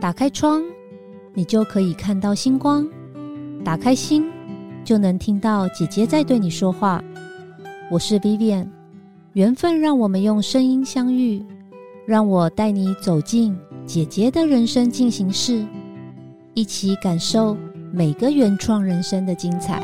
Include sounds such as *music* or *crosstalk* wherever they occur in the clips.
打开窗，你就可以看到星光；打开心，就能听到姐姐在对你说话。我是 Vivian，缘分让我们用声音相遇，让我带你走进姐姐的人生进行式，一起感受每个原创人生的精彩。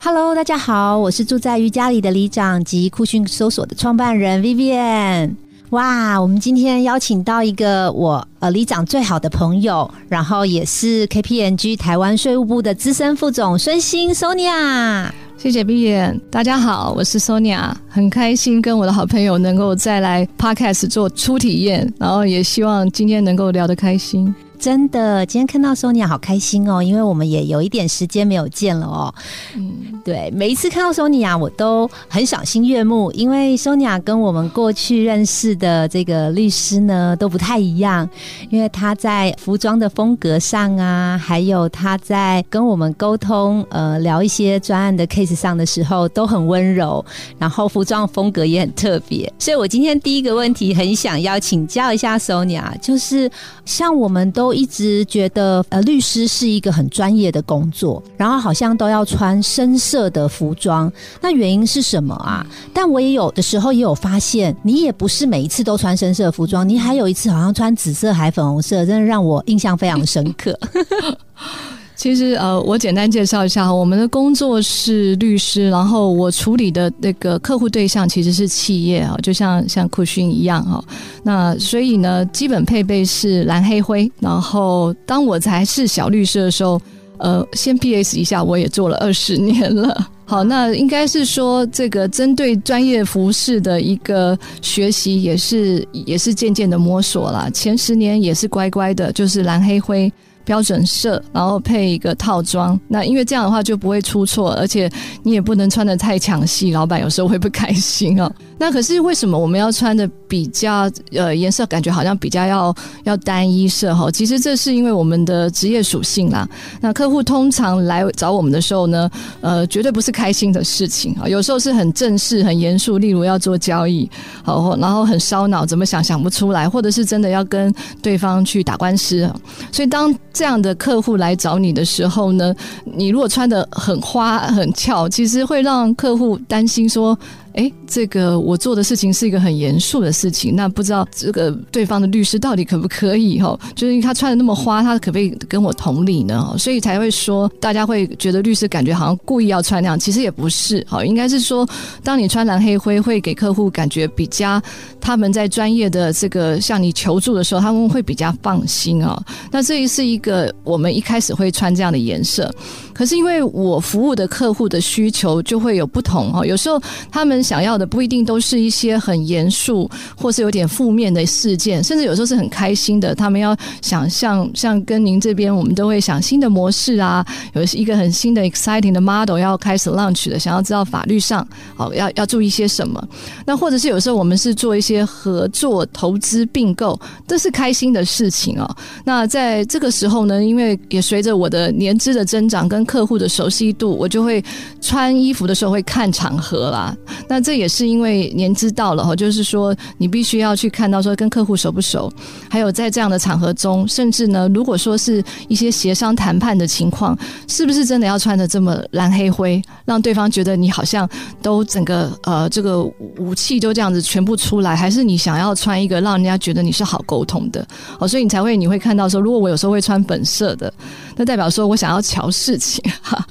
Hello，大家好，我是住在瑜伽里的里长及酷讯搜索的创办人 Vivian。哇，我们今天邀请到一个我呃里长最好的朋友，然后也是 K P N G 台湾税务部的资深副总孙兴 Sonia。谢谢 B 眼，大家好，我是 Sonia，很开心跟我的好朋友能够再来 Podcast 做初体验，然后也希望今天能够聊得开心。真的，今天看到 Sonia 好开心哦，因为我们也有一点时间没有见了哦。嗯，对，每一次看到 Sonia，我都很赏心悦目，因为 Sonia 跟我们过去认识的这个律师呢都不太一样，因为他在服装的风格上啊，还有他在跟我们沟通呃聊一些专案的 case 上的时候都很温柔，然后服装风格也很特别，所以我今天第一个问题很想要请教一下 Sonia，就是像我们都。我一直觉得，呃，律师是一个很专业的工作，然后好像都要穿深色的服装。那原因是什么啊？但我也有的时候也有发现，你也不是每一次都穿深色服装，你还有一次好像穿紫色还粉红色，真的让我印象非常深刻。*laughs* 其实呃，我简单介绍一下，我们的工作是律师，然后我处理的那个客户对象其实是企业啊，就像像酷讯一样哈。那所以呢，基本配备是蓝黑灰。然后当我才是小律师的时候，呃，先 PS 一下，我也做了二十年了。*laughs* 好，那应该是说这个针对专业服饰的一个学习，也是也是渐渐的摸索了。前十年也是乖乖的，就是蓝黑灰。标准色，然后配一个套装，那因为这样的话就不会出错，而且你也不能穿的太抢戏，老板有时候会不开心哦。*laughs* 那可是为什么我们要穿的比较呃颜色感觉好像比较要要单一色哈？其实这是因为我们的职业属性啦。那客户通常来找我们的时候呢，呃，绝对不是开心的事情啊，有时候是很正式、很严肃，例如要做交易，好，然后很烧脑，怎么想想不出来，或者是真的要跟对方去打官司。所以当这样的客户来找你的时候呢，你如果穿的很花很俏，其实会让客户担心说。哎，这个我做的事情是一个很严肃的事情，那不知道这个对方的律师到底可不可以哈？就是因为他穿的那么花，他可不可以跟我同理呢？所以才会说，大家会觉得律师感觉好像故意要穿那样，其实也不是哈。应该是说，当你穿蓝黑灰，会给客户感觉比较他们在专业的这个向你求助的时候，他们会比较放心啊。那这是一个我们一开始会穿这样的颜色，可是因为我服务的客户的需求就会有不同哈，有时候他们。想要的不一定都是一些很严肃或是有点负面的事件，甚至有时候是很开心的。他们要想象像跟您这边，我们都会想新的模式啊，有一个很新的 exciting 的 model 要开始 launch 的，想要知道法律上哦要要注意些什么。那或者是有时候我们是做一些合作投资并购，这是开心的事情哦。那在这个时候呢，因为也随着我的年资的增长跟客户的熟悉度，我就会穿衣服的时候会看场合啦。那这也是因为年资到了哈，就是说你必须要去看到说跟客户熟不熟，还有在这样的场合中，甚至呢，如果说是一些协商谈判的情况，是不是真的要穿的这么蓝黑灰，让对方觉得你好像都整个呃这个武器都这样子全部出来，还是你想要穿一个让人家觉得你是好沟通的哦，所以你才会你会看到说，如果我有时候会穿本色的，那代表说我想要瞧事情哈，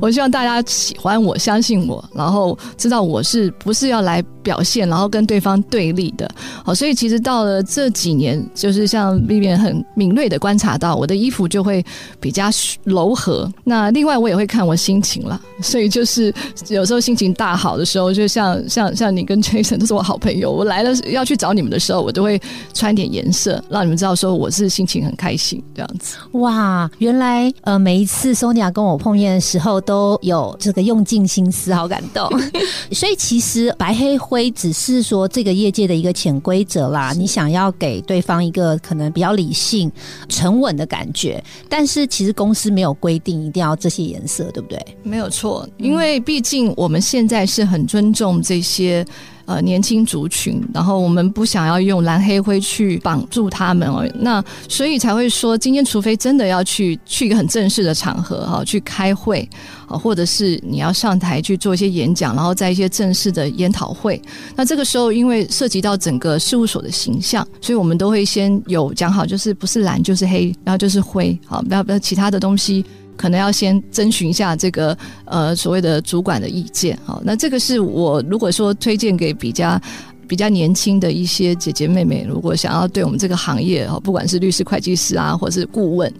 我希望大家喜欢我，相信我，然后知道我是。不是要来表现，然后跟对方对立的？好，所以其实到了这几年，就是像丽丽很敏锐的观察到，我的衣服就会比较柔和。那另外我也会看我心情了，*laughs* 所以就是有时候心情大好的时候，就像像像你跟 Jason 都是我好朋友，我来了要去找你们的时候，我都会穿点颜色，让你们知道说我是心情很开心这样子。哇，原来呃每一次 Sonia 跟我碰面的时候都有这个用尽心思，好感动。*laughs* 所以。其实白黑灰只是说这个业界的一个潜规则啦，你想要给对方一个可能比较理性、沉稳的感觉，但是其实公司没有规定一定要这些颜色，对不对？没有错，因为毕竟我们现在是很尊重这些。呃年轻族群，然后我们不想要用蓝黑灰去绑住他们哦，那所以才会说，今天除非真的要去去一个很正式的场合哈，去开会啊，或者是你要上台去做一些演讲，然后在一些正式的研讨会，那这个时候因为涉及到整个事务所的形象，所以我们都会先有讲好，就是不是蓝就是黑，然后就是灰，好，不要不要其他的东西。可能要先征询一下这个呃所谓的主管的意见，好，那这个是我如果说推荐给比较比较年轻的一些姐姐妹妹，如果想要对我们这个行业哈，不管是律师、会计师啊，或是顾问。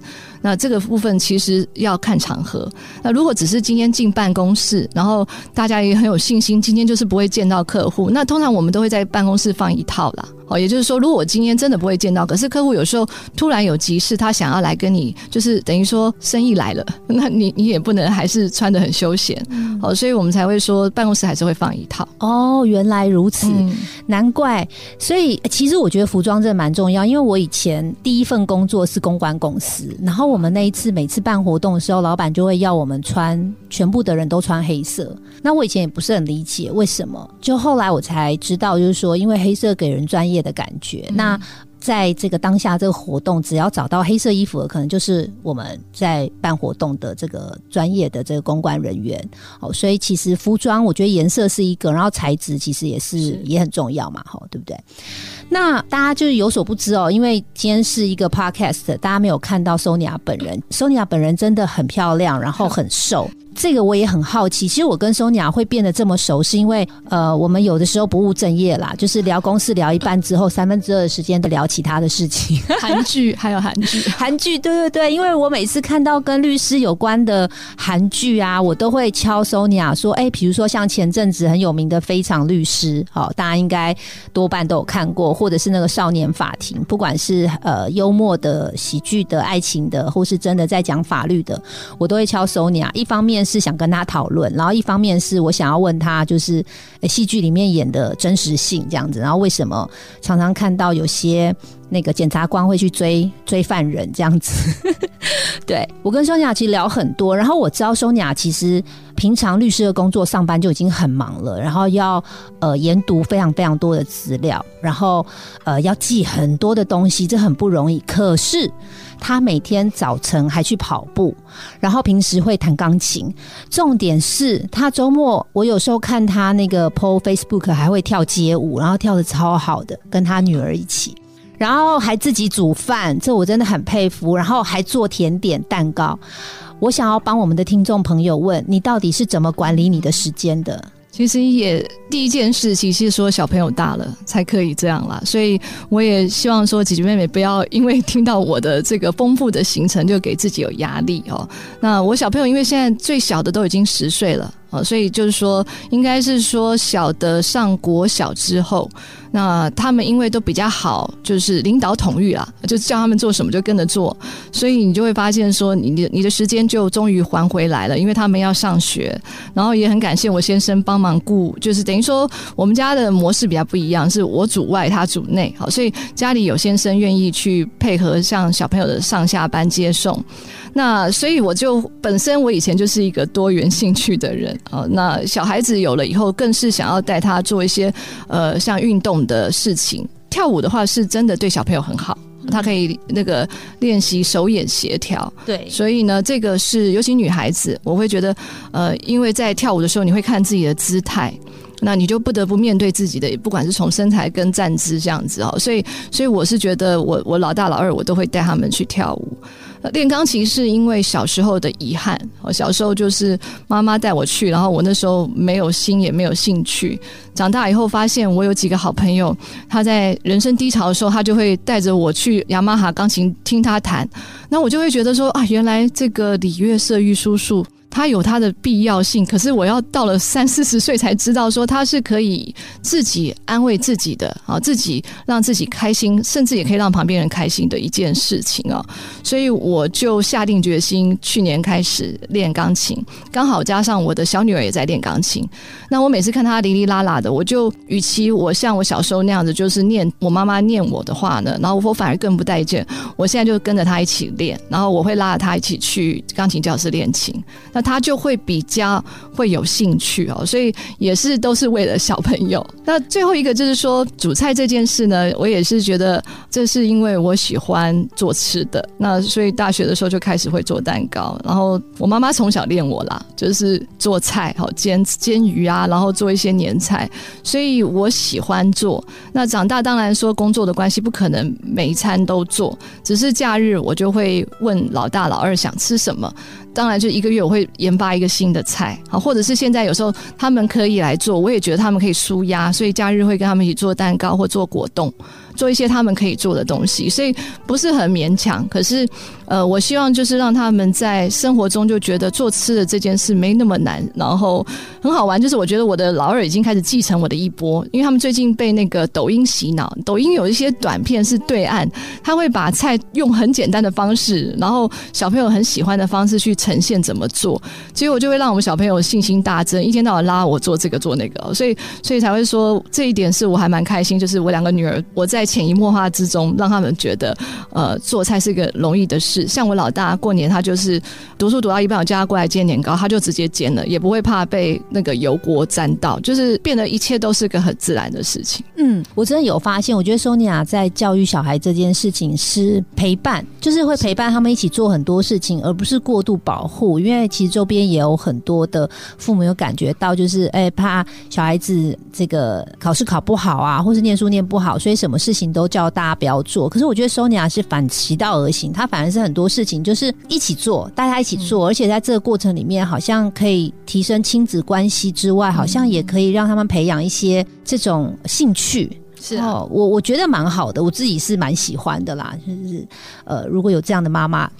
那这个部分其实要看场合。那如果只是今天进办公室，然后大家也很有信心，今天就是不会见到客户，那通常我们都会在办公室放一套啦。哦，也就是说，如果我今天真的不会见到，可是客户有时候突然有急事，他想要来跟你，就是等于说生意来了，那你你也不能还是穿的很休闲。哦，所以我们才会说办公室还是会放一套。哦，原来如此，难怪。所以其实我觉得服装真的蛮重要，因为我以前第一份工作是公关公司，然后。我们那一次每次办活动的时候，老板就会要我们穿，全部的人都穿黑色。那我以前也不是很理解为什么，就后来我才知道，就是说因为黑色给人专业的感觉。那在这个当下这个活动，只要找到黑色衣服的，可能就是我们在办活动的这个专业的这个公关人员。哦，所以其实服装，我觉得颜色是一个，然后材质其实也是也很重要嘛，哈，对不对？那大家就是有所不知哦，因为今天是一个 podcast，大家没有看到 Sonia 本人，Sonia 本人真的很漂亮，然后很瘦。这个我也很好奇，其实我跟 Sonia 会变得这么熟，是因为呃，我们有的时候不务正业啦，就是聊公事聊一半之后，三分之二的时间都聊其他的事情，韩剧 *laughs* 还有韩剧，韩剧，对对对，因为我每次看到跟律师有关的韩剧啊，我都会敲 Sonia 说，哎，比如说像前阵子很有名的《非常律师》，好，大家应该多半都有看过，或者是那个《少年法庭》，不管是呃幽默的、喜剧的、爱情的，或是真的在讲法律的，我都会敲 Sonia，一方面。是想跟他讨论，然后一方面是我想要问他，就是戏剧里面演的真实性这样子，然后为什么常常看到有些那个检察官会去追追犯人这样子？*laughs* 对我跟收尼亚其实聊很多，然后我知道收尼亚其实平常律师的工作上班就已经很忙了，然后要呃研读非常非常多的资料，然后呃要记很多的东西，这很不容易。可是他每天早晨还去跑步，然后平时会弹钢琴。重点是他周末，我有时候看他那个 PO Facebook 还会跳街舞，然后跳的超好的，跟他女儿一起，然后还自己煮饭，这我真的很佩服。然后还做甜点蛋糕。我想要帮我们的听众朋友问你，到底是怎么管理你的时间的？其实也第一件事，其实说小朋友大了才可以这样啦，所以我也希望说姐姐妹妹不要因为听到我的这个丰富的行程就给自己有压力哦。那我小朋友因为现在最小的都已经十岁了。所以就是说，应该是说小的上国小之后，那他们因为都比较好，就是领导统御啊，就叫他们做什么就跟着做，所以你就会发现说，你的你的时间就终于还回来了，因为他们要上学，然后也很感谢我先生帮忙顾，就是等于说我们家的模式比较不一样，是我主外，他主内，好，所以家里有先生愿意去配合像小朋友的上下班接送。那所以我就本身我以前就是一个多元兴趣的人啊，那小孩子有了以后，更是想要带他做一些呃像运动的事情。跳舞的话是真的对小朋友很好，他可以那个练习手眼协调。对，所以呢，这个是尤其女孩子，我会觉得呃，因为在跳舞的时候，你会看自己的姿态，那你就不得不面对自己的，不管是从身材跟站姿这样子哦。所以，所以我是觉得我我老大老二我都会带他们去跳舞。练钢琴是因为小时候的遗憾，我小时候就是妈妈带我去，然后我那时候没有心也没有兴趣。长大以后发现我有几个好朋友，他在人生低潮的时候，他就会带着我去雅马哈钢琴听他弹，那我就会觉得说啊，原来这个李乐色玉叔叔。它有它的必要性，可是我要到了三四十岁才知道，说它是可以自己安慰自己的啊，自己让自己开心，甚至也可以让旁边人开心的一件事情啊。所以我就下定决心，去年开始练钢琴，刚好加上我的小女儿也在练钢琴。那我每次看她哩哩啦啦的，我就与其我像我小时候那样子，就是念我妈妈念我的话呢，然后我反而更不待见。我现在就跟着她一起练，然后我会拉着她一起去钢琴教室练琴。那他就会比较会有兴趣哦。所以也是都是为了小朋友。那最后一个就是说煮菜这件事呢，我也是觉得这是因为我喜欢做吃的。那所以大学的时候就开始会做蛋糕，然后我妈妈从小练我啦，就是做菜，好煎煎鱼啊，然后做一些年菜，所以我喜欢做。那长大当然说工作的关系不可能每一餐都做，只是假日我就会问老大老二想吃什么。当然，就一个月我会研发一个新的菜，好，或者是现在有时候他们可以来做，我也觉得他们可以舒压，所以假日会跟他们一起做蛋糕或做果冻。做一些他们可以做的东西，所以不是很勉强。可是，呃，我希望就是让他们在生活中就觉得做吃的这件事没那么难，然后很好玩。就是我觉得我的老二已经开始继承我的一波，因为他们最近被那个抖音洗脑。抖音有一些短片是对岸，他会把菜用很简单的方式，然后小朋友很喜欢的方式去呈现怎么做，结果就会让我们小朋友信心大增，一天到晚拉我做这个做那个，所以所以才会说这一点是我还蛮开心。就是我两个女儿，我在。潜移默化之中，让他们觉得，呃，做菜是个容易的事。像我老大过年，他就是读书读到一半，我叫他过来煎年糕，他就直接煎了，也不会怕被那个油锅沾到，就是变得一切都是个很自然的事情。嗯，我真的有发现，我觉得 Sonia 在教育小孩这件事情是陪伴，就是会陪伴他们一起做很多事情，而不是过度保护。因为其实周边也有很多的父母有感觉到，就是哎，怕小孩子这个考试考不好啊，或是念书念不好，所以什么事。情都叫大家不要做，可是我觉得 Sonia 是反其道而行，她反而是很多事情就是一起做，大家一起做，而且在这个过程里面，好像可以提升亲子关系之外，好像也可以让他们培养一些这种兴趣。是哦，我我觉得蛮好的，我自己是蛮喜欢的啦。就是呃，如果有这样的妈妈，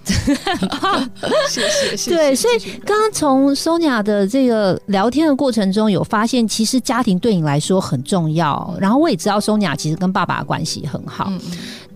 谢谢谢谢。对，所以刚刚从 Sonia 的这个聊天的过程中，有发现其实家庭对你来说很重要。然后我也知道 Sonia 其实跟爸爸关系很好。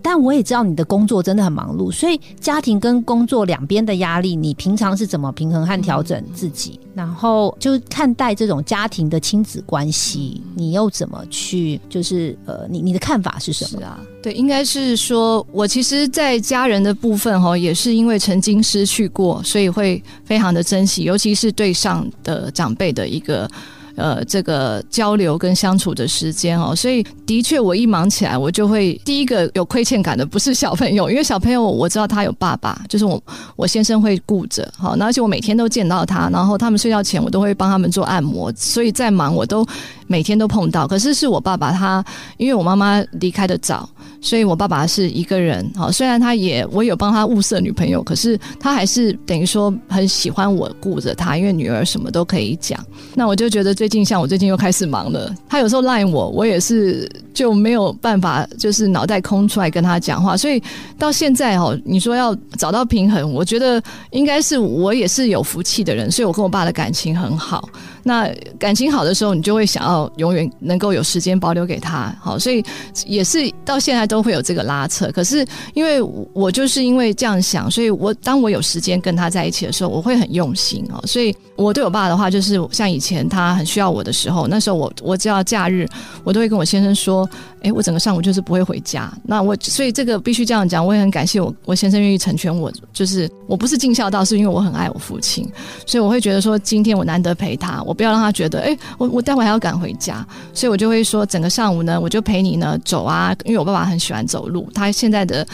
但我也知道你的工作真的很忙碌，所以家庭跟工作两边的压力，你平常是怎么平衡和调整自己？然后就看待这种家庭的亲子关系，你又怎么去？就是呃，你你的看法是什么？是啊，对，应该是说我其实，在家人的部分哈，也是因为曾经失去过，所以会非常的珍惜，尤其是对上的长辈的一个。呃，这个交流跟相处的时间哦，所以的确，我一忙起来，我就会第一个有亏欠感的不是小朋友，因为小朋友我知道他有爸爸，就是我我先生会顾着，好，而且我每天都见到他，然后他们睡觉前我都会帮他们做按摩，所以再忙我都每天都碰到。可是是我爸爸他，因为我妈妈离开的早。所以，我爸爸是一个人，好，虽然他也我有帮他物色女朋友，可是他还是等于说很喜欢我顾着他，因为女儿什么都可以讲。那我就觉得最近像我最近又开始忙了，他有时候赖我，我也是就没有办法，就是脑袋空出来跟他讲话。所以到现在哦，你说要找到平衡，我觉得应该是我也是有福气的人，所以我跟我爸的感情很好。那感情好的时候，你就会想要永远能够有时间保留给他，好，所以也是到现在都会有这个拉扯。可是因为我就是因为这样想，所以我当我有时间跟他在一起的时候，我会很用心哦。所以我对我爸的话，就是像以前他很需要我的时候，那时候我我只要假日，我都会跟我先生说。哎，我整个上午就是不会回家。那我所以这个必须这样讲，我也很感谢我我先生愿意成全我。就是我不是尽孝道，是因为我很爱我父亲，所以我会觉得说，今天我难得陪他，我不要让他觉得，哎，我我待会还要赶回家。所以我就会说，整个上午呢，我就陪你呢走啊，因为我爸爸很喜欢走路，他现在的。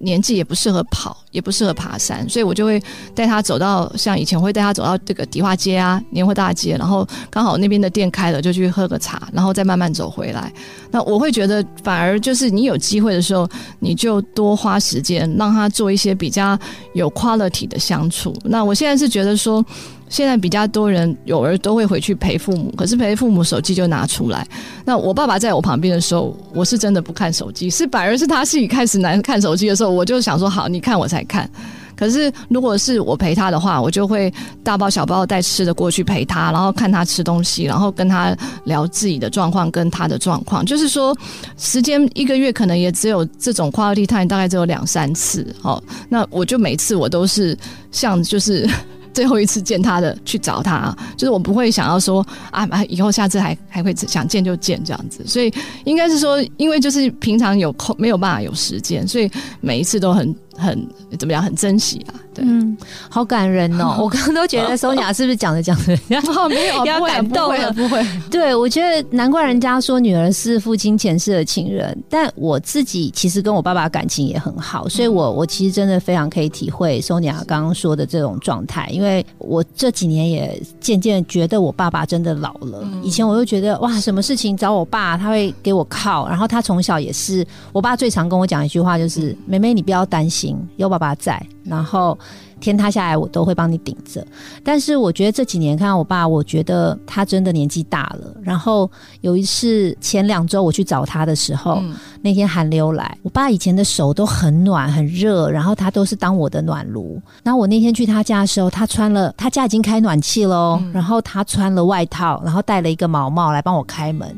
年纪也不适合跑，也不适合爬山，所以我就会带他走到像以前会带他走到这个迪化街啊、年货大街，然后刚好那边的店开了，就去喝个茶，然后再慢慢走回来。那我会觉得，反而就是你有机会的时候，你就多花时间让他做一些比较有 quality 的相处。那我现在是觉得说。现在比较多人有儿都会回去陪父母，可是陪父母手机就拿出来。那我爸爸在我旁边的时候，我是真的不看手机，是反而是他自己开始难看手机的时候，我就想说好，你看我才看。可是如果是我陪他的话，我就会大包小包带吃的过去陪他，然后看他吃东西，然后跟他聊自己的状况跟他的状况。就是说，时间一个月可能也只有这种 quality time，大概只有两三次。哦，那我就每次我都是像就是。最后一次见他的去找他，就是我不会想要说啊，以后下次还还会想见就见这样子，所以应该是说，因为就是平常有空没有办法有时间，所以每一次都很很怎么样，很珍惜啊。对，嗯，好感人哦！*laughs* 我刚刚都觉得 Sonia 是不是讲着讲着 *laughs* *laughs* 没有要感动了？不会，对我觉得难怪人家说女儿是父亲前世的情人，但我自己其实跟我爸爸感情也很好，所以我我其实真的非常可以体会 Sonia 刚刚说的这种状态，因为我这几年也渐渐觉得我爸爸真的老了。以前我就觉得哇，什么事情找我爸，他会给我靠，然后他从小也是，我爸最常跟我讲一句话就是：“妹妹，你不要担心，有爸爸在。”然后天塌下来，我都会帮你顶着。但是我觉得这几年看到我爸，我觉得他真的年纪大了。然后有一次前两周我去找他的时候，那天寒流来，我爸以前的手都很暖很热，然后他都是当我的暖炉。然后我那天去他家的时候，他穿了他家已经开暖气喽，然后他穿了外套，然后戴了一个毛毛来帮我开门。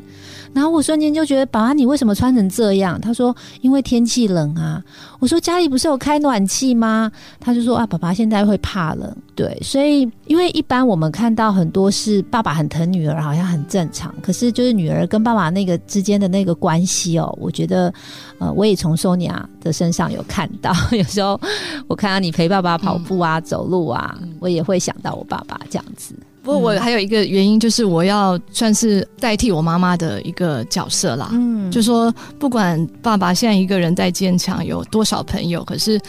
然后我瞬间就觉得，爸爸，你为什么穿成这样？他说：“因为天气冷啊。”我说：“家里不是有开暖气吗？”他就说：“啊，爸爸现在会怕冷。”对，所以因为一般我们看到很多是爸爸很疼女儿，好像很正常。可是就是女儿跟爸爸那个之间的那个关系哦，我觉得，呃，我也从 Sonia 的身上有看到。*laughs* 有时候我看到你陪爸爸跑步啊、走路啊，我也会想到我爸爸这样子。不过我还有一个原因，就是我要算是代替我妈妈的一个角色啦。嗯，就说不管爸爸现在一个人在坚强，有多少朋友，可是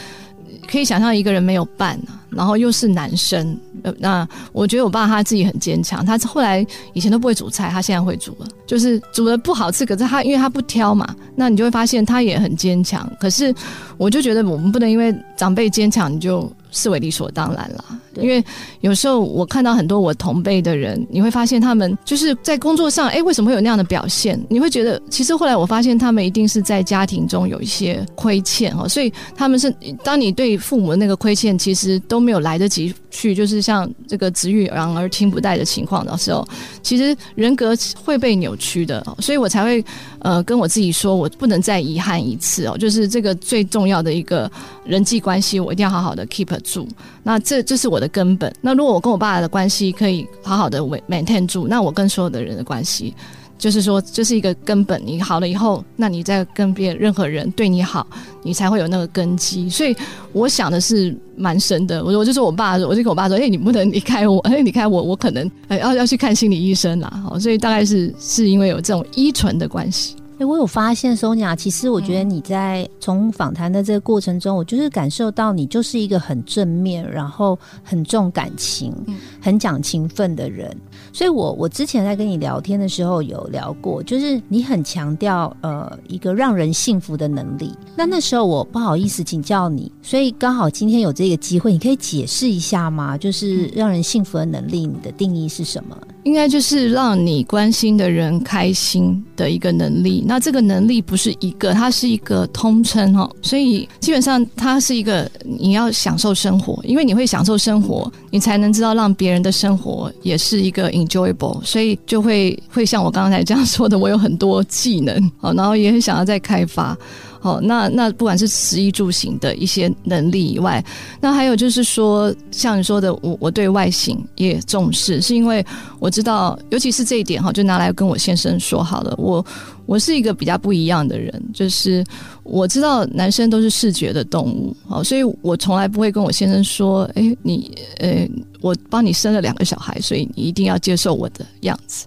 可以想象一个人没有伴啊，然后又是男生。呃，那我觉得我爸他自己很坚强，他后来以前都不会煮菜，他现在会煮了，就是煮的不好吃，可是他因为他不挑嘛，那你就会发现他也很坚强。可是我就觉得我们不能因为长辈坚强，你就。视为理所当然了，因为有时候我看到很多我同辈的人，你会发现他们就是在工作上，哎，为什么会有那样的表现？你会觉得，其实后来我发现他们一定是在家庭中有一些亏欠哦，所以他们是当你对父母的那个亏欠，其实都没有来得及去，就是像这个子欲养而亲不待的情况的时候，其实人格会被扭曲的，所以我才会呃跟我自己说，我不能再遗憾一次哦，就是这个最重要的一个人际关系，我一定要好好的 keep。住，那这这是我的根本。那如果我跟我爸的关系可以好好的维 maintain 住，那我跟所有的人的关系，就是说这是一个根本。你好了以后，那你再跟别任何人对你好，你才会有那个根基。所以我想的是蛮深的。我我就说我爸，我就跟我爸说：“哎，你不能离开我，哎，离开我，我可能要要去看心理医生啦。”好，所以大概是是因为有这种依存的关系。哎，我有发现，Sonia，其实我觉得你在从访谈的这个过程中，我就是感受到你就是一个很正面，然后很重感情、很讲情分的人。所以，我我之前在跟你聊天的时候有聊过，就是你很强调呃一个让人幸福的能力。那那时候我不好意思请教你，所以刚好今天有这个机会，你可以解释一下吗？就是让人幸福的能力，你的定义是什么？应该就是让你关心的人开心的一个能力。那这个能力不是一个，它是一个通称哦。所以基本上它是一个你要享受生活，因为你会享受生活，你才能知道让别人的生活也是一个 enjoyable。所以就会会像我刚才这样说的，我有很多技能哦，然后也很想要再开发。好，那那不管是食衣住行的一些能力以外，那还有就是说，像你说的，我我对外形也重视，是因为我知道，尤其是这一点哈，就拿来跟我先生说好了。我我是一个比较不一样的人，就是我知道男生都是视觉的动物，好，所以我从来不会跟我先生说，哎，你呃，我帮你生了两个小孩，所以你一定要接受我的样子。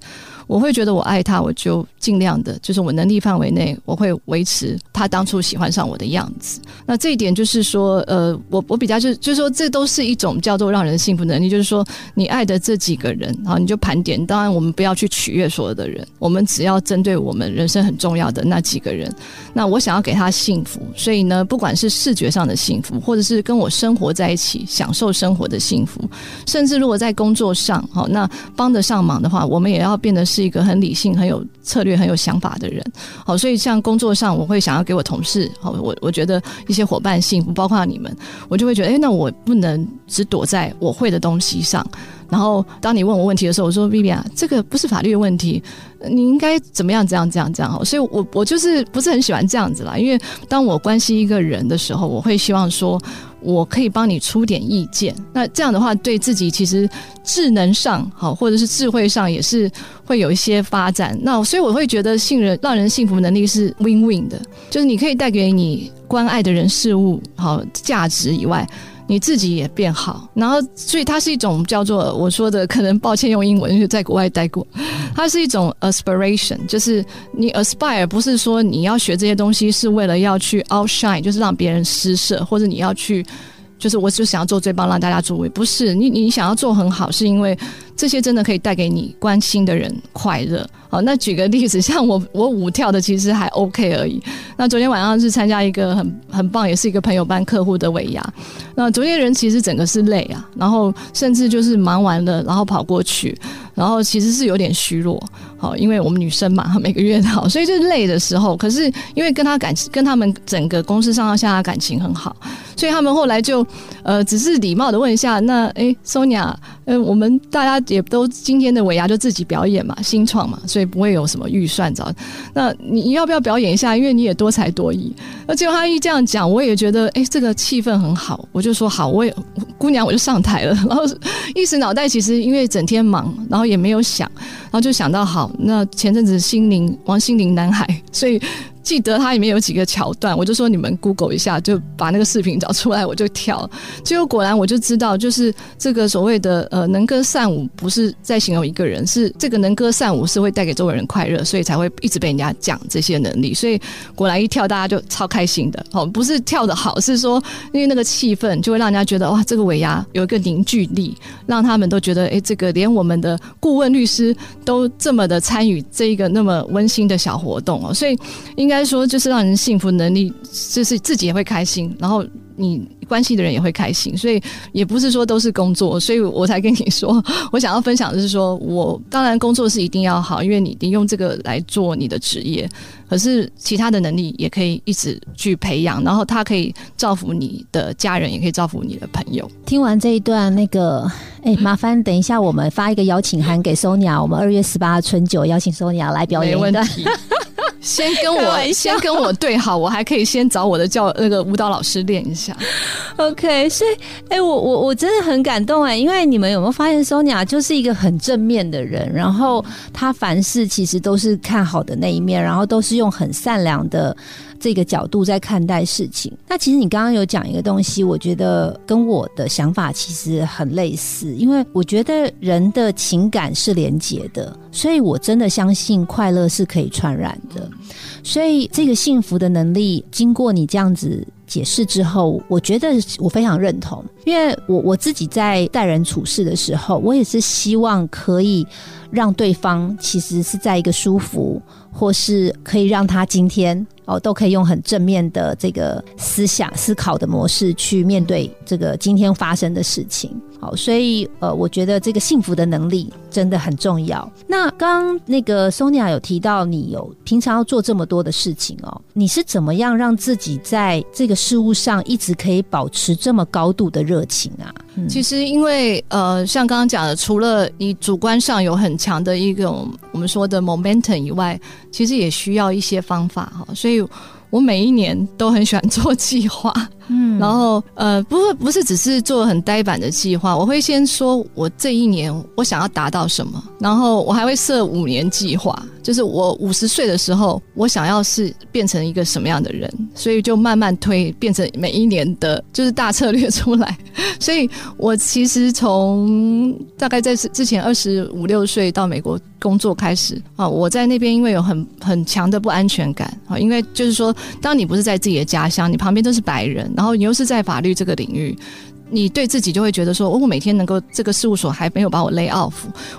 我会觉得我爱他，我就尽量的，就是我能力范围内，我会维持他当初喜欢上我的样子。那这一点就是说，呃，我我比较就就是说，这都是一种叫做让人幸福能力。就是说，你爱的这几个人，然后你就盘点。当然，我们不要去取悦所有的人，我们只要针对我们人生很重要的那几个人。那我想要给他幸福，所以呢，不管是视觉上的幸福，或者是跟我生活在一起享受生活的幸福，甚至如果在工作上，好，那帮得上忙的话，我们也要变得是。是一个很理性、很有策略、很有想法的人，好，所以像工作上，我会想要给我同事，好，我我觉得一些伙伴幸福，包括你们，我就会觉得，哎，那我不能只躲在我会的东西上。然后，当你问我问题的时候，我说：“Vivian，这个不是法律的问题，你应该怎么样？这样、这样、这样。”好所以，我我就是不是很喜欢这样子啦。因为当我关心一个人的时候，我会希望说，我可以帮你出点意见。那这样的话，对自己其实智能上好，或者是智慧上也是会有一些发展。那所以我会觉得，信任让人幸福能力是 win win 的，就是你可以带给你关爱的人事物好价值以外。你自己也变好。然后，所以它是一种叫做我说的，可能抱歉用英文，因为在国外待过，它是一种 aspiration，就是你 aspire 不是说你要学这些东西是为了要去 outshine，就是让别人施舍，或者你要去。就是我就想要做最棒，让大家注意。不是你，你想要做很好，是因为这些真的可以带给你关心的人快乐。好，那举个例子，*laughs* 像我，我舞跳的其实还 OK 而已。那昨天晚上是参加一个很很棒，也是一个朋友班客户的尾牙。那昨天人其实整个是累啊，然后甚至就是忙完了，然后跑过去，然后其实是有点虚弱。好，因为我们女生嘛，*laughs* 每个月好，所以就是累的时候。可是因为跟他感情跟他们整个公司上上下下感情很好，所以他们后来就。呃，只是礼貌的问一下，那哎，Sonia，呃，我们大家也都今天的尾牙就自己表演嘛，新创嘛，所以不会有什么预算，知道？那你要不要表演一下？因为你也多才多艺。那结果他一这样讲，我也觉得，哎，这个气氛很好，我就说好，我也姑娘我就上台了。*laughs* 然后一时脑袋其实因为整天忙，然后也没有想，然后就想到好，那前阵子心灵王心凌男孩，所以。记得它里面有几个桥段，我就说你们 Google 一下，就把那个视频找出来，我就跳。结果果然我就知道，就是这个所谓的呃能歌善舞，不是在形容一个人，是这个能歌善舞是会带给周围人快乐，所以才会一直被人家讲这些能力。所以果然一跳，大家就超开心的。哦，不是跳的好，是说因为那个气氛就会让人家觉得哇，这个尾牙有一个凝聚力，让他们都觉得哎，这个连我们的顾问律师都这么的参与这一个那么温馨的小活动哦，所以应。应该说，就是让人幸福能力，就是自己也会开心，然后你关系的人也会开心，所以也不是说都是工作，所以我才跟你说，我想要分享的是说，我当然工作是一定要好，因为你你用这个来做你的职业，可是其他的能力也可以一直去培养，然后他可以造福你的家人，也可以造福你的朋友。听完这一段，那个，哎，麻烦等一下我们发一个邀请函给 Sonia，我们二月十八春酒邀请 Sonia 来表演一段。先跟我先跟我对好，我还可以先找我的教那个舞蹈老师练一下。OK，所以哎，我我我真的很感动哎，因为你们有没有发现，Sonia 就是一个很正面的人，然后他凡事其实都是看好的那一面，然后都是用很善良的。这个角度在看待事情，那其实你刚刚有讲一个东西，我觉得跟我的想法其实很类似，因为我觉得人的情感是连结的，所以我真的相信快乐是可以传染的，所以这个幸福的能力，经过你这样子解释之后，我觉得我非常认同，因为我我自己在待人处事的时候，我也是希望可以让对方其实是在一个舒服，或是可以让他今天。哦，都可以用很正面的这个思想思考的模式去面对这个今天发生的事情。好，所以呃，我觉得这个幸福的能力真的很重要。那刚那个 Sonia 有提到，你有平常要做这么多的事情哦，你是怎么样让自己在这个事物上一直可以保持这么高度的热情啊？其实，因为呃，像刚刚讲的，除了你主观上有很强的一种我们说的 momentum 以外，其实也需要一些方法哈，所以。我每一年都很喜欢做计划，嗯，然后呃，不是不是只是做很呆板的计划，我会先说我这一年我想要达到什么，然后我还会设五年计划，就是我五十岁的时候我想要是变成一个什么样的人，所以就慢慢推变成每一年的就是大策略出来，*laughs* 所以我其实从大概在之前二十五六岁到美国。工作开始啊！我在那边，因为有很很强的不安全感啊，因为就是说，当你不是在自己的家乡，你旁边都是白人，然后你又是在法律这个领域。你对自己就会觉得说，我每天能够这个事务所还没有把我 lay off，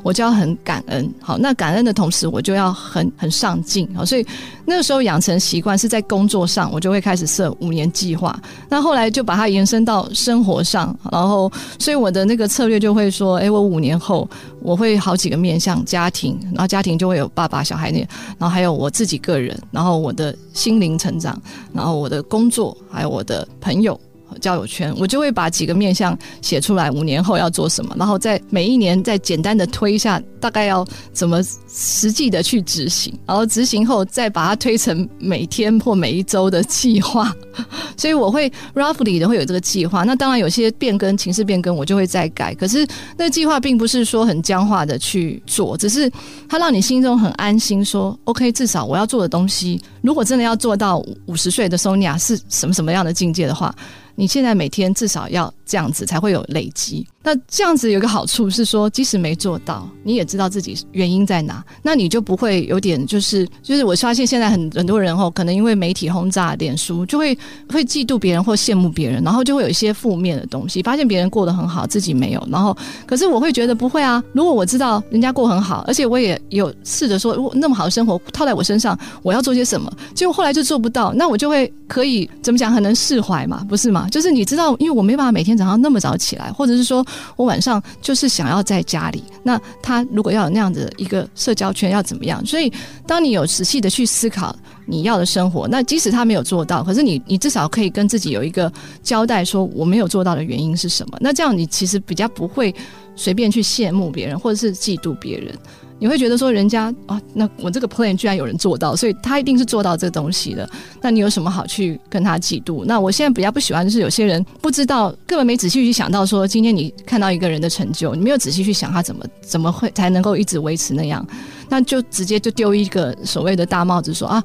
我就要很感恩。好，那感恩的同时，我就要很很上进。好，所以那个时候养成习惯是在工作上，我就会开始设五年计划。那后来就把它延伸到生活上，然后所以我的那个策略就会说，哎，我五年后我会好几个面向家庭，然后家庭就会有爸爸、小孩那，然后还有我自己个人，然后我的心灵成长，然后我的工作，还有我的朋友。交友圈，我就会把几个面向写出来，五年后要做什么，然后再每一年再简单的推一下，大概要怎么实际的去执行，然后执行后再把它推成每天或每一周的计划。*laughs* 所以我会 roughly 的会有这个计划。那当然有些变更，情势变更，我就会再改。可是那计划并不是说很僵化的去做，只是它让你心中很安心，说 OK，至少我要做的东西，如果真的要做到五十岁的 Sonia 是什么什么样的境界的话。你现在每天至少要这样子才会有累积。那这样子有个好处是说，即使没做到，你也知道自己原因在哪，那你就不会有点就是就是我发现现在很很多人哦，可能因为媒体轰炸、脸书，就会会嫉妒别人或羡慕别人，然后就会有一些负面的东西，发现别人过得很好，自己没有。然后，可是我会觉得不会啊，如果我知道人家过很好，而且我也有试着说，如果那么好的生活套在我身上，我要做些什么？结果后来就做不到，那我就会可以怎么讲？很能释怀嘛，不是吗？就是你知道，因为我没办法每天早上那么早起来，或者是说。我晚上就是想要在家里。那他如果要有那样的一个社交圈，要怎么样？所以，当你有仔细的去思考你要的生活，那即使他没有做到，可是你你至少可以跟自己有一个交代，说我没有做到的原因是什么？那这样你其实比较不会随便去羡慕别人，或者是嫉妒别人。你会觉得说人家啊，那我这个 plan 居然有人做到，所以他一定是做到这东西的。那你有什么好去跟他嫉妒？那我现在比较不喜欢就是有些人不知道，根本没仔细去想到说，今天你看到一个人的成就，你没有仔细去想他怎么怎么会才能够一直维持那样，那就直接就丢一个所谓的大帽子说啊。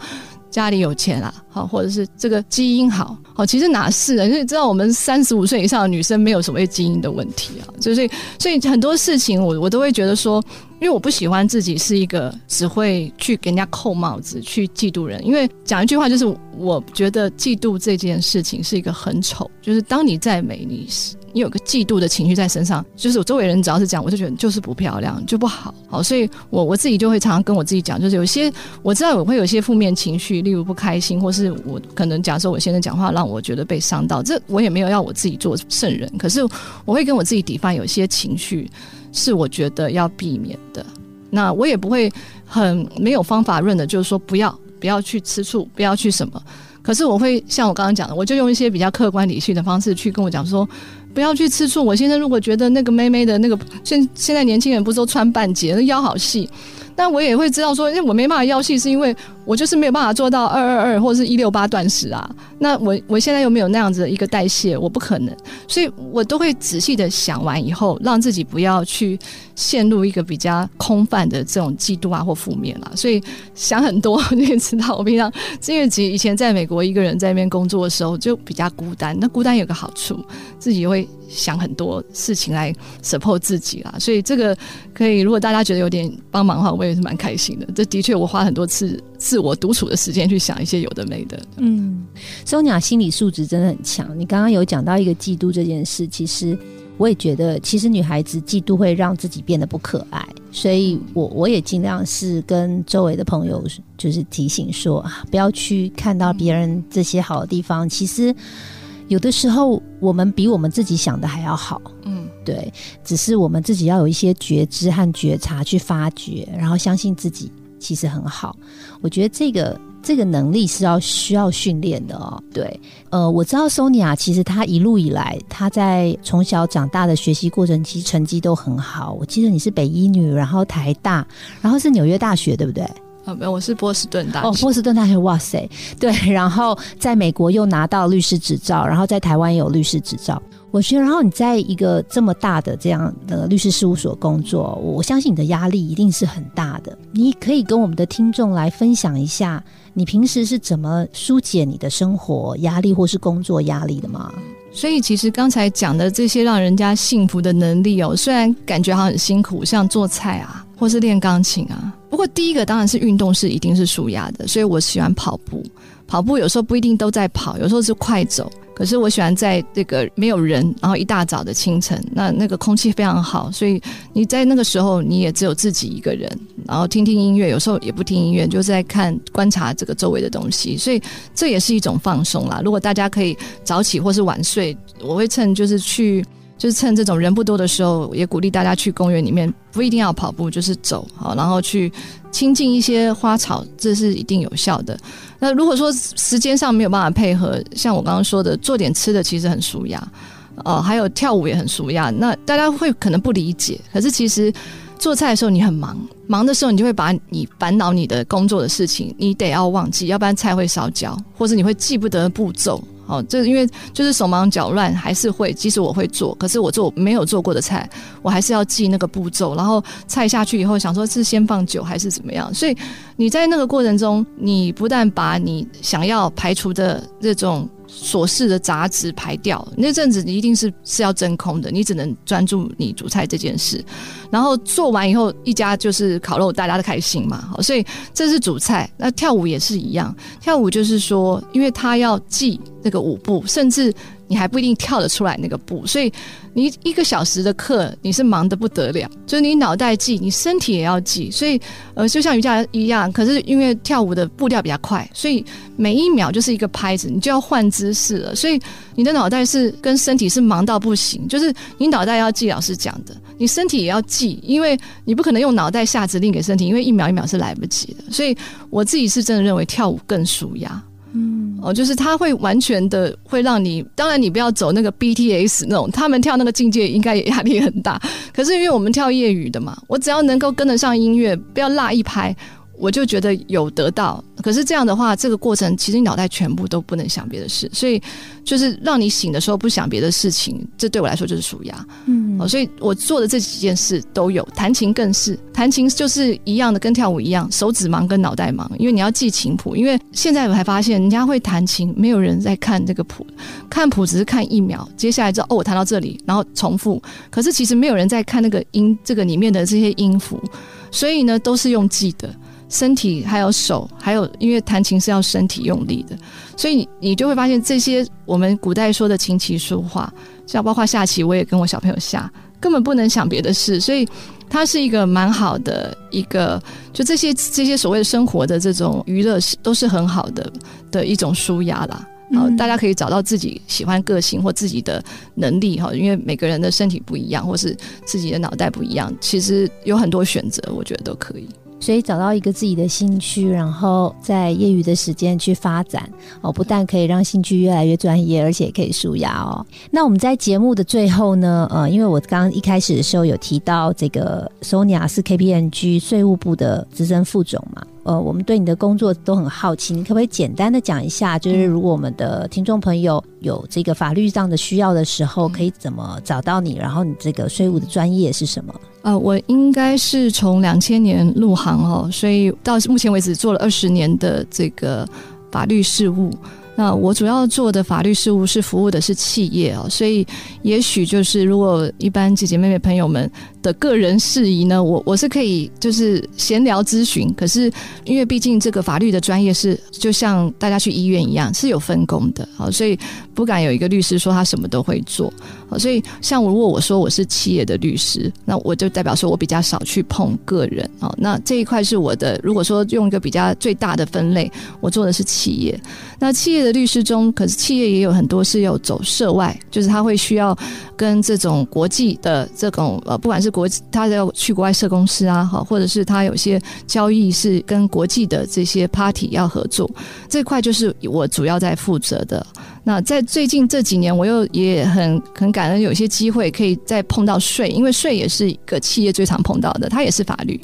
家里有钱啊，好，或者是这个基因好，好，其实哪是啊？因为知道我们三十五岁以上的女生没有所谓基因的问题啊，就是所以很多事情我我都会觉得说，因为我不喜欢自己是一个只会去给人家扣帽子、去嫉妒人。因为讲一句话就是，我觉得嫉妒这件事情是一个很丑，就是当你再美，你是。你有个嫉妒的情绪在身上，就是我周围人只要是讲，我就觉得就是不漂亮，就不好。好，所以我我自己就会常常跟我自己讲，就是有些我知道我会有些负面情绪，例如不开心，或是我可能假设我现在讲话让我觉得被伤到，这我也没有要我自己做圣人，可是我会跟我自己抵犯，有些情绪是我觉得要避免的。那我也不会很没有方法论的，就是说不要不要去吃醋，不要去什么。可是我会像我刚刚讲的，我就用一些比较客观理性的方式去跟我讲说。不要去吃醋。我先生如果觉得那个妹妹的那个现现在年轻人不是都穿半截，那腰好细。但我也会知道说，因为我没办法腰细，是因为我就是没有办法做到二二二或者是一六八断食啊。那我我现在又没有那样子的一个代谢，我不可能，所以我都会仔细的想完以后，让自己不要去陷入一个比较空泛的这种嫉妒啊或负面啊。所以想很多，*laughs* 你也知道，我平常因为其实以前在美国一个人在那边工作的时候就比较孤单。那孤单有个好处，自己会想很多事情来 support 自己啦。所以这个可以，如果大家觉得有点帮忙的话，我。也是蛮开心的，这的确我花很多次自我独处的时间去想一些有的没的。嗯，Sonia 心理素质真的很强。你刚刚有讲到一个嫉妒这件事，其实我也觉得，其实女孩子嫉妒会让自己变得不可爱，所以我我也尽量是跟周围的朋友就是提醒说啊，不要去看到别人这些好的地方。其实有的时候我们比我们自己想的还要好。嗯。对，只是我们自己要有一些觉知和觉察去发掘，然后相信自己其实很好。我觉得这个这个能力是要需要训练的哦。对，呃，我知道 Sonia 其实她一路以来，她在从小长大的学习过程其实成绩都很好。我记得你是北医女，然后台大，然后是纽约大学，对不对？啊，没有，我是波士顿大学。哦，波士顿大学，哇塞，对。然后在美国又拿到律师执照，然后在台湾也有律师执照。我觉得，然后你在一个这么大的这样的律师事务所工作，我相信你的压力一定是很大的。你可以跟我们的听众来分享一下，你平时是怎么疏解你的生活压力或是工作压力的吗？所以，其实刚才讲的这些让人家幸福的能力哦，虽然感觉好像很辛苦，像做菜啊，或是练钢琴啊。不过，第一个当然是运动是一定是舒压的，所以我喜欢跑步。跑步有时候不一定都在跑，有时候是快走。可是我喜欢在这个没有人，然后一大早的清晨，那那个空气非常好，所以你在那个时候你也只有自己一个人，然后听听音乐，有时候也不听音乐，就在看观察这个周围的东西，所以这也是一种放松啦。如果大家可以早起或是晚睡，我会趁就是去。就是趁这种人不多的时候，也鼓励大家去公园里面，不一定要跑步，就是走好，然后去亲近一些花草，这是一定有效的。那如果说时间上没有办法配合，像我刚刚说的，做点吃的其实很舒压，哦，还有跳舞也很舒压。那大家会可能不理解，可是其实做菜的时候你很忙，忙的时候你就会把你烦恼你的工作的事情，你得要忘记，要不然菜会烧焦，或者你会记不得步骤。哦，这因为就是手忙脚乱，还是会，即使我会做，可是我做没有做过的菜，我还是要记那个步骤。然后菜下去以后，想说是先放酒还是怎么样？所以你在那个过程中，你不但把你想要排除的这种琐事的杂质排掉。那阵子你一定是是要真空的，你只能专注你煮菜这件事。然后做完以后，一家就是烤肉，大家都开心嘛。好，所以这是主菜。那跳舞也是一样，跳舞就是说，因为他要记那个舞步，甚至。你还不一定跳得出来那个步，所以你一个小时的课你是忙得不得了，就是你脑袋记，你身体也要记，所以呃，就像瑜伽一样，可是因为跳舞的步调比较快，所以每一秒就是一个拍子，你就要换姿势了，所以你的脑袋是跟身体是忙到不行，就是你脑袋要记老师讲的，你身体也要记，因为你不可能用脑袋下指令给身体，因为一秒一秒是来不及的，所以我自己是真的认为跳舞更舒压。嗯，哦，就是他会完全的会让你，当然你不要走那个 BTS 那种，他们跳那个境界应该也压力很大。可是因为我们跳业余的嘛，我只要能够跟得上音乐，不要落一拍。我就觉得有得到，可是这样的话，这个过程其实你脑袋全部都不能想别的事，所以就是让你醒的时候不想别的事情，这对我来说就是舒压。嗯，哦，所以我做的这几件事都有，弹琴更是，弹琴就是一样的，跟跳舞一样，手指忙跟脑袋忙，因为你要记琴谱。因为现在我才发现，人家会弹琴，没有人在看这个谱，看谱只是看一秒，接下来之后哦，我弹到这里，然后重复，可是其实没有人在看那个音，这个里面的这些音符，所以呢，都是用记的。身体还有手，还有因为弹琴是要身体用力的，所以你就会发现这些我们古代说的琴棋书画，像包括下棋，我也跟我小朋友下，根本不能想别的事，所以它是一个蛮好的一个，就这些 *laughs* 这些所谓的生活的这种娱乐是都是很好的的一种舒压啦。好，大家可以找到自己喜欢个性或自己的能力哈，因为每个人的身体不一样，或是自己的脑袋不一样，其实有很多选择，我觉得都可以。所以找到一个自己的兴趣，然后在业余的时间去发展哦，不但可以让兴趣越来越专业，而且也可以舒压哦。那我们在节目的最后呢，呃，因为我刚刚一开始的时候有提到这个 Sonia 是 KPMG 税务部的资深副总嘛。呃，我们对你的工作都很好奇，你可不可以简单的讲一下？就是如果我们的听众朋友有这个法律上的需要的时候，可以怎么找到你？然后你这个税务的专业是什么？呃，我应该是从两千年入行哦，所以到目前为止做了二十年的这个法律事务。那我主要做的法律事务是服务的是企业哦，所以也许就是如果一般姐姐妹妹朋友们。的个人事宜呢，我我是可以就是闲聊咨询，可是因为毕竟这个法律的专业是就像大家去医院一样是有分工的，好，所以不敢有一个律师说他什么都会做，好，所以像如果我说我是企业的律师，那我就代表说我比较少去碰个人，啊，那这一块是我的。如果说用一个比较最大的分类，我做的是企业，那企业的律师中，可是企业也有很多是有走涉外，就是他会需要跟这种国际的这种呃，不管是国际他要去国外设公司啊，好，或者是他有些交易是跟国际的这些 party 要合作，这块就是我主要在负责的。那在最近这几年，我又也很很感恩，有些机会可以再碰到税，因为税也是一个企业最常碰到的，它也是法律。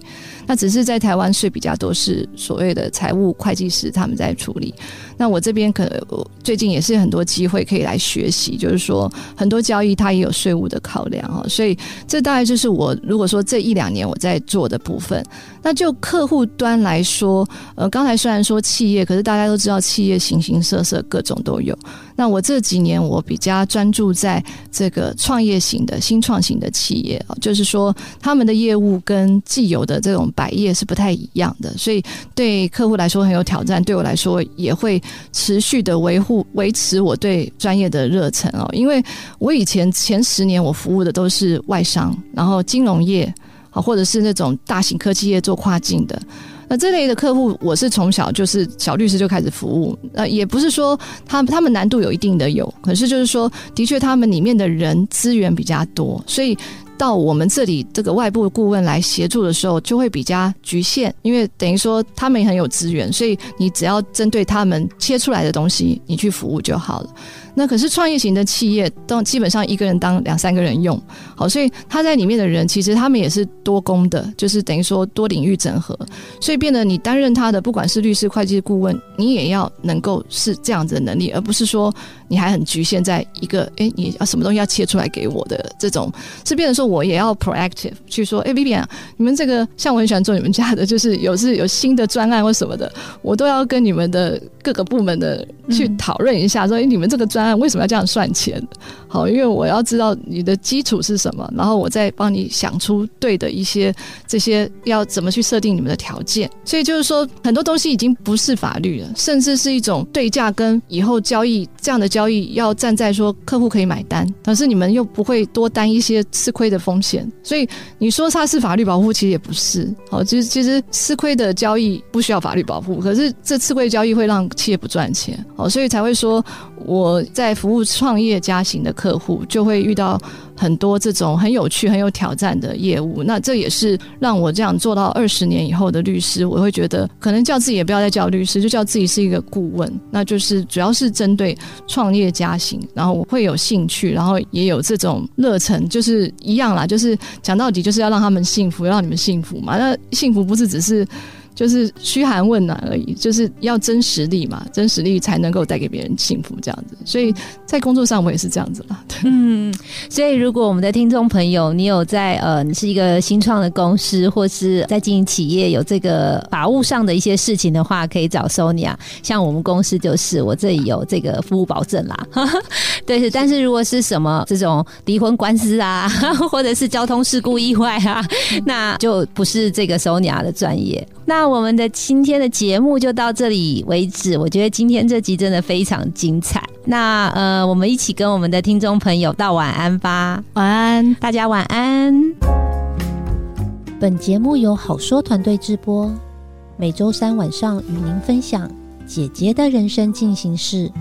那只是在台湾税比较多，是所谓的财务会计师他们在处理。那我这边可能最近也是很多机会可以来学习，就是说很多交易它也有税务的考量哈，所以这大概就是我如果说这一两年我在做的部分。那就客户端来说，呃，刚才虽然说企业，可是大家都知道企业形形色色，各种都有。那我这几年我比较专注在这个创业型的新创型的企业啊，就是说他们的业务跟既有的这种百业是不太一样的，所以对客户来说很有挑战，对我来说也会持续的维护维持我对专业的热忱哦。因为我以前前十年我服务的都是外商，然后金融业啊，或者是那种大型科技业做跨境的。那这类的客户，我是从小就是小律师就开始服务。呃，也不是说他他们难度有一定的有，可是就是说，的确他们里面的人资源比较多，所以到我们这里这个外部顾问来协助的时候，就会比较局限，因为等于说他们也很有资源，所以你只要针对他们切出来的东西，你去服务就好了。那可是创业型的企业都基本上一个人当两三个人用，好，所以他在里面的人其实他们也是多工的，就是等于说多领域整合，所以变得你担任他的不管是律师、会计顾问，你也要能够是这样子的能力，而不是说你还很局限在一个哎，你要什么东西要切出来给我的这种，是变得说我也要 proactive 去说，哎，Vivian，你们这个像我很喜欢做你们家的，就是有是有新的专案或什么的，我都要跟你们的各个部门的去讨论一下，说哎，你们这个专案为什么要这样算钱？好，因为我要知道你的基础是什么，然后我再帮你想出对的一些这些要怎么去设定你们的条件。所以就是说，很多东西已经不是法律了，甚至是一种对价跟以后交易这样的交易要站在说客户可以买单，可是你们又不会多担一些吃亏的风险。所以你说它是法律保护，其实也不是。好，其实其实吃亏的交易不需要法律保护，可是这吃亏交易会让企业不赚钱。好，所以才会说我在服务创业家型的。客户就会遇到很多这种很有趣、很有挑战的业务，那这也是让我这样做到二十年以后的律师，我会觉得可能叫自己也不要再叫律师，就叫自己是一个顾问，那就是主要是针对创业家型，然后我会有兴趣，然后也有这种热忱，就是一样啦，就是讲到底就是要让他们幸福，让你们幸福嘛。那幸福不是只是。就是嘘寒问暖而已，就是要真实力嘛，真实力才能够带给别人幸福这样子。所以在工作上我也是这样子啦。嗯，所以如果我们的听众朋友，你有在呃，你是一个新创的公司，或是在经营企业，有这个法务上的一些事情的话，可以找 Sonia。像我们公司就是，我这里有这个服务保证啦。*laughs* 对，是。但是如果是什么这种离婚官司啊，*laughs* 或者是交通事故意外啊，那就不是这个 Sonia 的专业。那我们的今天的节目就到这里为止。我觉得今天这集真的非常精彩。那呃，我们一起跟我们的听众朋友道晚安吧。晚安，大家晚安。本节目由好说团队制播，每周三晚上与您分享姐姐的人生进行式。